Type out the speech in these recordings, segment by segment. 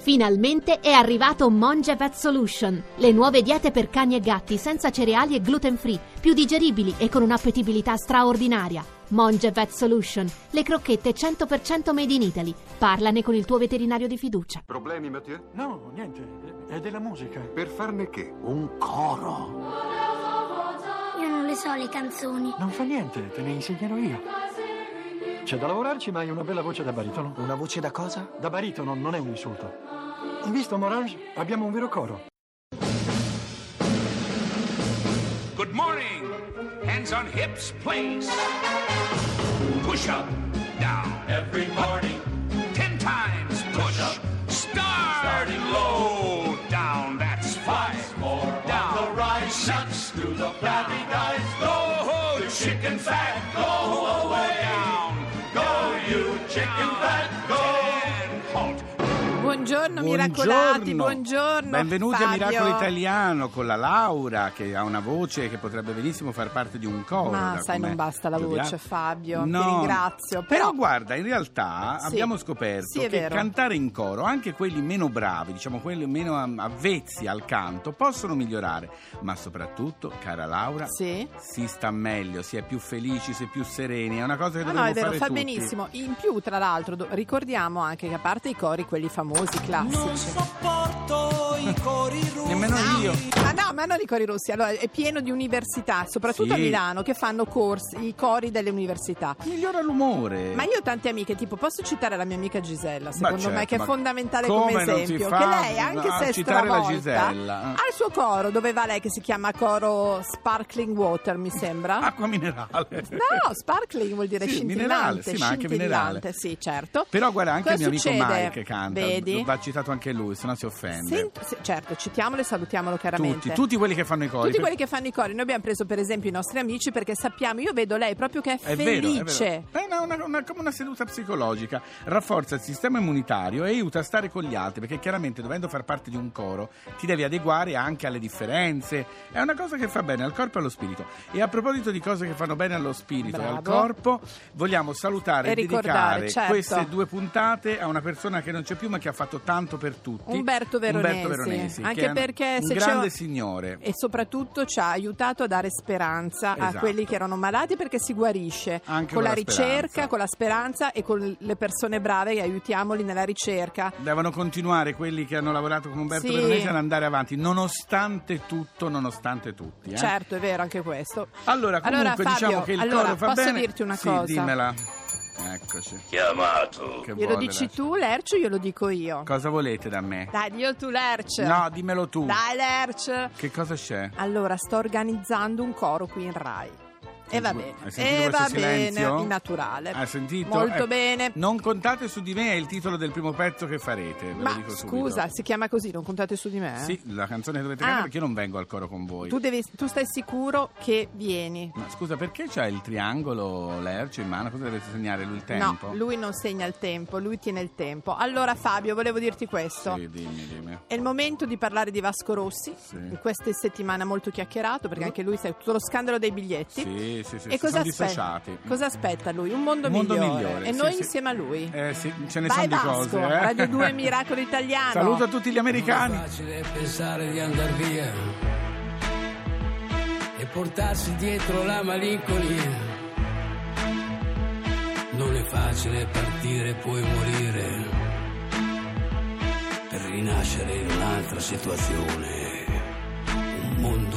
Finalmente è arrivato Monge Vet Solution, le nuove diete per cani e gatti senza cereali e gluten free, più digeribili e con un'appetibilità straordinaria. Monge Vet Solution, le crocchette 100% made in Italy. Parlane con il tuo veterinario di fiducia. Problemi, Mathieu? No, niente, è della musica. Per farne che? Un coro. Io non le so le canzoni. Non fa niente, te ne insegnerò io. C'è da lavorarci, ma hai una bella voce da baritono. Una voce da cosa? Da baritono non è un insulto. Hai visto, Morange? Abbiamo un vero coro. Good morning. Hands on hips, please. Push up, down. Every morning. Ten times push. up. Start. Starting low. Down, that's five. more down. On the rise. Six. To the flabby guys. Go, the chicken fat. Go away. Down. Go, you chicken Buongiorno, miracolati, buongiorno. Benvenuti Fabio. a Miracolo Italiano con la Laura che ha una voce che potrebbe benissimo far parte di un coro. Ma sai, non basta la Giulia. voce, Fabio. No. Ti ringrazio. Però, Però, guarda, in realtà Sì. abbiamo scoperto Sì, che cantare in coro, anche quelli meno bravi, diciamo quelli meno avvezzi al canto, possono migliorare. Ma soprattutto, cara Laura, Sì. si sta meglio, si è più felici, si è più sereni. È una cosa che Ah, dobbiamo no, è vero, fare fa tutti. benissimo. In più, tra l'altro, do- ricordiamo anche che a parte i cori, quelli famosi, classici. Nemmeno io. Ah no, ma non i cori russi, allora è pieno di università, soprattutto a Sì. Milano, che fanno corsi, i cori delle università. Migliora l'umore. Ma io ho tante amiche, tipo posso citare la mia amica Gisella, secondo certo, me, che è ma fondamentale come come non si esempio. fa che lei, anche a se è citare la stravolta, Gisella? ha il suo coro, dove va lei che si chiama coro Sparkling Water, mi sembra. Acqua minerale. No, sparkling vuol dire Sì, scintillante, minerale, sì, ma anche scintillante, minerale. sì, certo. Però guarda, anche Cosa il mio amico succede? Mike canta, Vedi? Va citato anche lui, se no si offende. Sent- sì, certo, citiamolo e salutiamolo chiaramente. Tutti, tutti quelli che fanno i cori. Tutti quelli che fanno i cori, noi abbiamo preso per esempio i nostri amici perché sappiamo, io vedo lei proprio che è, È vero, è felice. vero. È una, una- come una seduta psicologica, rafforza il sistema immunitario e aiuta a stare con gli altri, perché chiaramente dovendo far parte di un coro ti devi adeguare anche alle differenze. È una cosa che fa bene al corpo e allo spirito. E a proposito di cose che fanno bene allo spirito e al Bravo. corpo, vogliamo salutare E e, dedicare certo. queste due puntate a una persona che non c'è più ma che ha fatto tanto per tutti. Umberto Veronesi, Umberto Veronesi, anche che è un- perché un grande signore. E soprattutto ci ha aiutato a dare speranza a Esatto. quelli che erano malati perché si guarisce Anche con la la ricerca, speranza. con la speranza e con le persone brave e aiutiamoli nella ricerca. Devono continuare quelli che hanno lavorato con Umberto Sì. Veronesi ad andare avanti, nonostante tutto, nonostante tutti. eh. Certo, è vero anche questo. Allora, comunque Allora, Fabio, diciamo che il allora, coro fa posso bene. dirti una Sì, cosa? dimmela. Eccoci. Chiamato. Che Glielo vuole, dici Lerch? tu, Lercio, glielo dico io. Cosa volete da me? Dai, dio tu, Lercio. No, dimmelo tu. Dai, Lercio. Che cosa c'è? Allora, sto organizzando un coro qui in Rai. E va bene. Hai sentito E questo va silenzio? bene, in naturale. Hai sentito? Molto Eh, bene. Non contate su di me, è il titolo del primo pezzo che farete. Ma scusa, si chiama così, non contate su di me? eh? Sì, la canzone che dovete Ah. cantare perché io non vengo al coro con voi. Tu, devi, tu stai sicuro che vieni? Ma scusa, perché c'ha il triangolo Lercio in mano? Cosa dovete segnare lui il tempo? No, lui non segna il tempo, lui tiene il tempo. Allora Fabio, volevo dirti questo. Sì, dimmi, dimmi. È il momento di parlare di Vasco Rossi. Sì. In queste settimane ha molto chiacchierato perché anche lui sa tutto lo scandalo dei biglietti. Sì, sì, sì, E si cosa sono aspetta? dissociati. Cosa aspetta lui? Un mondo, Un mondo migliore. migliore, E sì, noi sì. insieme a lui. Eh sì, ce ne Vai sono di cose. eh. Radio 2 Miracolo Italiano. Saluto a tutti gli americani. facile pensare di andar via e portarsi dietro la malinconia. Non è facile partire e poi morire per rinascere in un'altra situazione, un mondo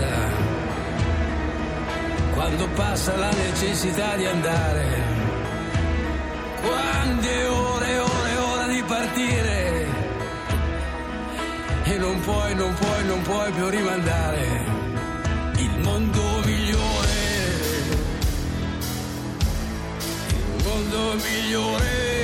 Strada quando passa la necessità di andare. Quante ore, ore, ore di partire e non puoi, non puoi, non puoi più rimandare. Il mondo migliore, il mondo migliore.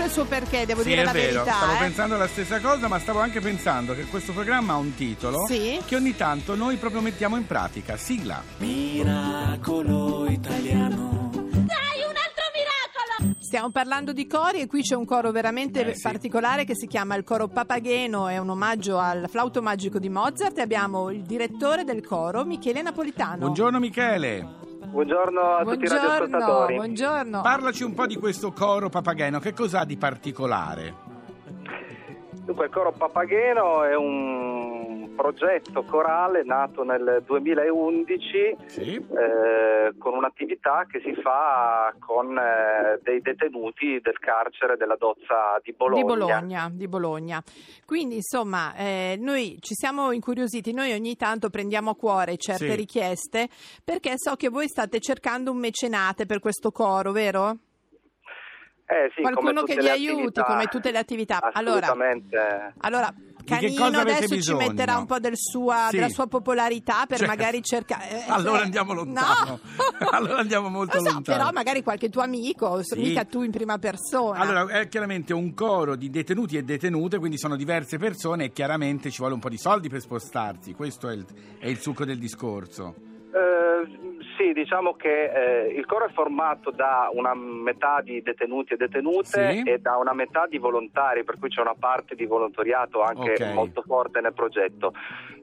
Sempre il suo perché, devo Sì, dire è la vero, verità. stavo eh. pensando la stessa cosa, ma stavo anche pensando che questo programma ha un titolo Sì. che ogni tanto noi proprio mettiamo in pratica. Sigla. Miracolo italiano. Stiamo parlando di cori e qui c'è un coro veramente Eh, sì. particolare che si chiama il coro Papageno, è un omaggio al flauto magico di Mozart e abbiamo il direttore del coro, Michele Napolitano. Buongiorno Michele. Buongiorno a tutti i Buongiorno, radioascoltatori. buongiorno. Parlaci un po' di questo coro papageno, che cos'ha di particolare? Dunque, il coro Papageno è un progetto corale nato nel 2011 Sì. eh, con un'attività che si fa con eh, dei detenuti del carcere della Dozza di Bologna. Di Bologna, di Bologna. Quindi insomma eh, noi ci siamo incuriositi, noi ogni tanto prendiamo a cuore certe Sì. richieste perché so che voi state cercando un mecenate per questo coro, vero? Eh, sì, Qualcuno che vi aiuti, attività. come tutte le attività. Allora, allora Canino adesso ci bisogno? metterà un po' del sua- Sì. della sua popolarità per Certo. magari cercare... Allora andiamo lontano. No! Allora andiamo molto so, lontano. Però magari qualche tuo amico, Sì. mica tu in prima persona. Allora, è chiaramente un coro di detenuti e detenute, quindi sono diverse persone e chiaramente ci vuole un po' di soldi per spostarsi. Questo è il, è il succo del discorso. Eh, sì, diciamo che eh, il coro è formato da una metà di detenuti e detenute Sì. e da una metà di volontari, per cui c'è una parte di volontariato anche Ok. molto forte nel progetto.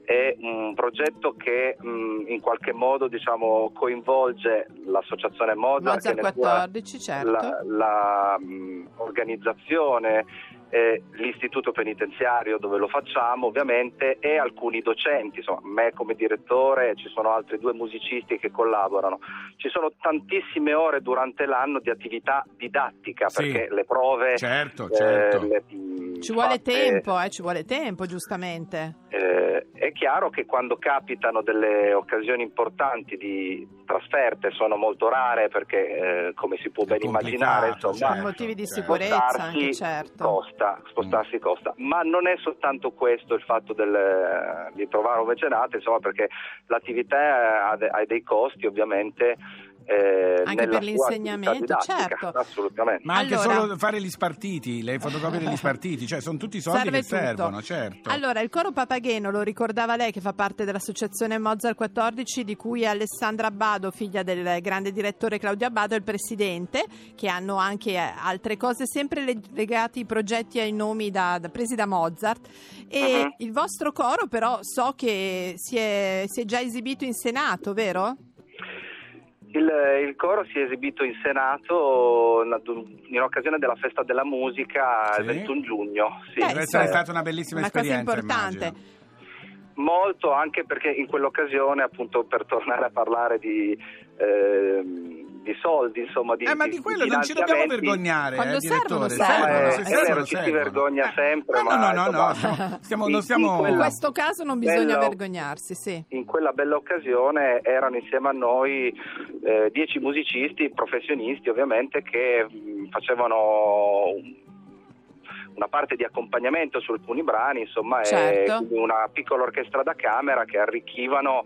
È un progetto che mh, in qualche modo diciamo, coinvolge l'associazione Mozart, Mozart che ne cura 14, certo. la, la, mh, organizzazione, eh, l'istituto penitenziario dove lo facciamo ovviamente e alcuni docenti, insomma me come direttore ci sono altri due musicisti che collaborano. Ci sono tantissime ore durante l'anno di attività didattica Sì. perché le prove... Certo, eh, certo. le, mh, Ci vuole fatte- tempo, eh, ci vuole tempo, giustamente. eh, è chiaro che quando capitano delle occasioni importanti di trasferte sono molto rare perché eh, come si può È ben immaginare insomma, Per motivi di certo. sicurezza spostarsi anche, certo. costa, spostarsi costa, ma non è soltanto questo il fatto del- di trovare un mecenate, insomma, perché l'attività ha, de- ha dei costi ovviamente eh, Anche per l'insegnamento, certo. Assolutamente. Ma anche Allora- solo fare gli spartiti, le fotocopie degli spartiti, cioè sono tutti soldi Serve che tutto. servono, certo. Allora, il coro Papageno lo ricordava lei che fa parte dell'associazione Mozart 14 di cui Alessandra Abbado, figlia del grande direttore Claudio Abbado, è il presidente, che hanno anche eh, altre cose sempre le- legate ai progetti e ai nomi da- da- presi da Mozart. E Mhm. il vostro coro però so che si è, si è già esibito in Senato, vero? Il, il coro si è esibito in Senato in occasione della festa della musica Sì. il 21 giugno. Sì. Deve essere insomma, stata una bellissima una cosa esperienza, importante. immagino. Molto anche perché in quell'occasione, appunto, per tornare a parlare di, ehm, di soldi, insomma, di Eh, ma di quello non ci dobbiamo vergognare, Quando eh, servono, direttore. servono. No, Servono, eh, se è servono, ci si servono. vergogna sempre, Eh, ma no, no, no, insomma, no, stiamo- in- non stiamo- in In quella- questo caso non bisogna Bello. vergognarsi, sì. in quella bella occasione erano insieme a noi eh, dieci musicisti professionisti ovviamente che mh, facevano un- una parte di accompagnamento su alcuni brani, insomma, Certo. è quindi una piccola orchestra da camera che arricchivano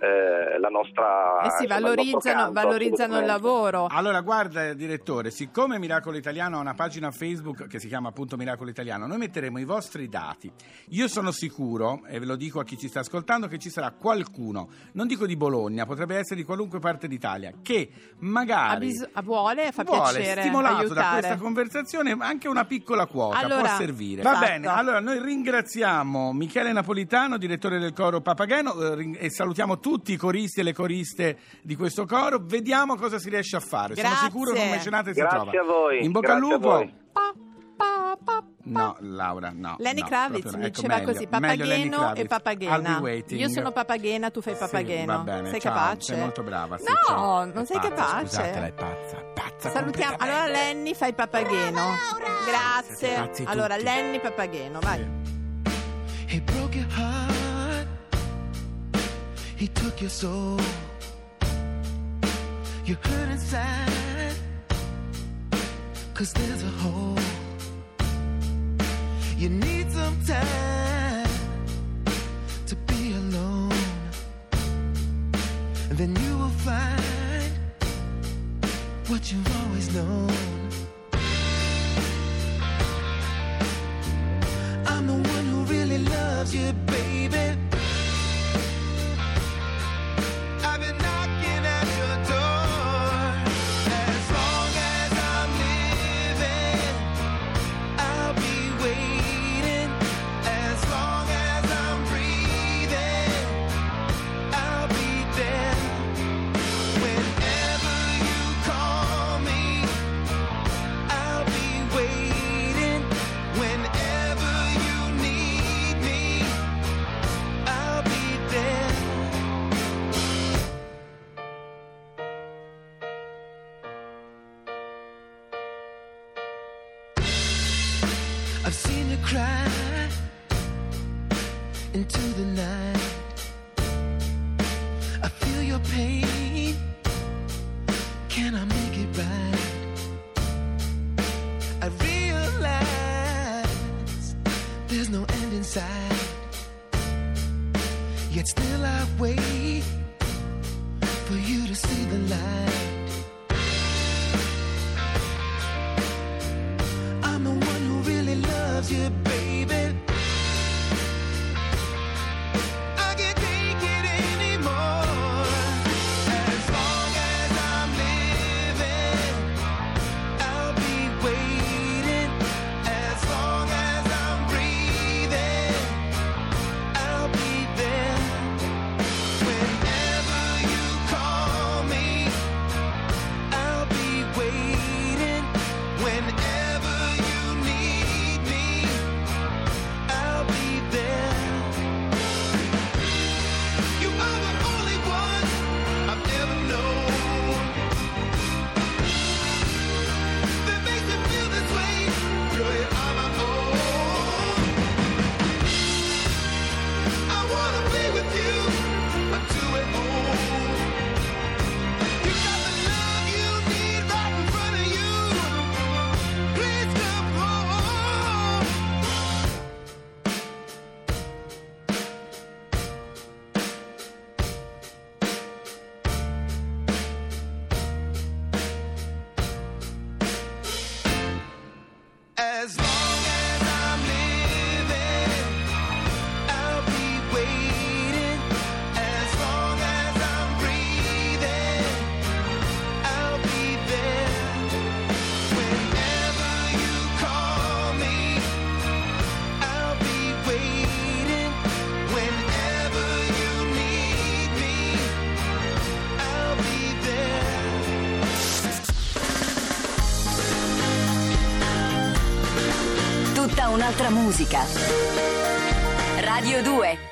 eh, la nostra Eh sì, insomma, il valorizzano, canto, valorizzano il lavoro. Allora, guarda, direttore, siccome Miracolo Italiano ha una pagina Facebook che si chiama appunto Miracolo Italiano, noi metteremo i vostri dati. Io sono sicuro, e ve lo dico a chi ci sta ascoltando, che ci sarà qualcuno, non dico di Bologna, potrebbe essere di qualunque parte d'Italia, che magari bis- ha- vuole, fa vuole, piacere stimolato da aiutare. questa conversazione, anche una piccola quota Allora, può servire. Va fatto. bene, allora noi ringraziamo Michele Napolitano, direttore del coro Papageno, eh, ring- e salutiamo tutti i coristi e le coriste di questo coro. Vediamo cosa si riesce a fare. Grazie. Sono sicuro che un mecenate si Grazie trova. a voi, In bocca al grazie lupo. voi. Pa, pa, pa, pa. No, Laura, no. Lenny no, Kravitz no. Ecco, diceva meglio, così, Papageno e Papagena. Io sono Papagena, tu fai Sì, Papageno. va bene, sei ciao, capace? Sei molto brava. sì, no, ciao. non sei pazza, capace. Scusate, lei è pazza, pazza Salutiamo. Allora Lenny fai Papageno. Grazie. Allora tutti. Lenny Papageno, vai. He broke your heart. He took your soul. You hurt inside. Cause there's a hole. You need some time to be alone. And then you will find what you've always known. I've seen you cry into the night. I feel your pain. Can I make it right? I realize there's no end in sight. Yet still I wait for you to see the light. Musica. Radio 2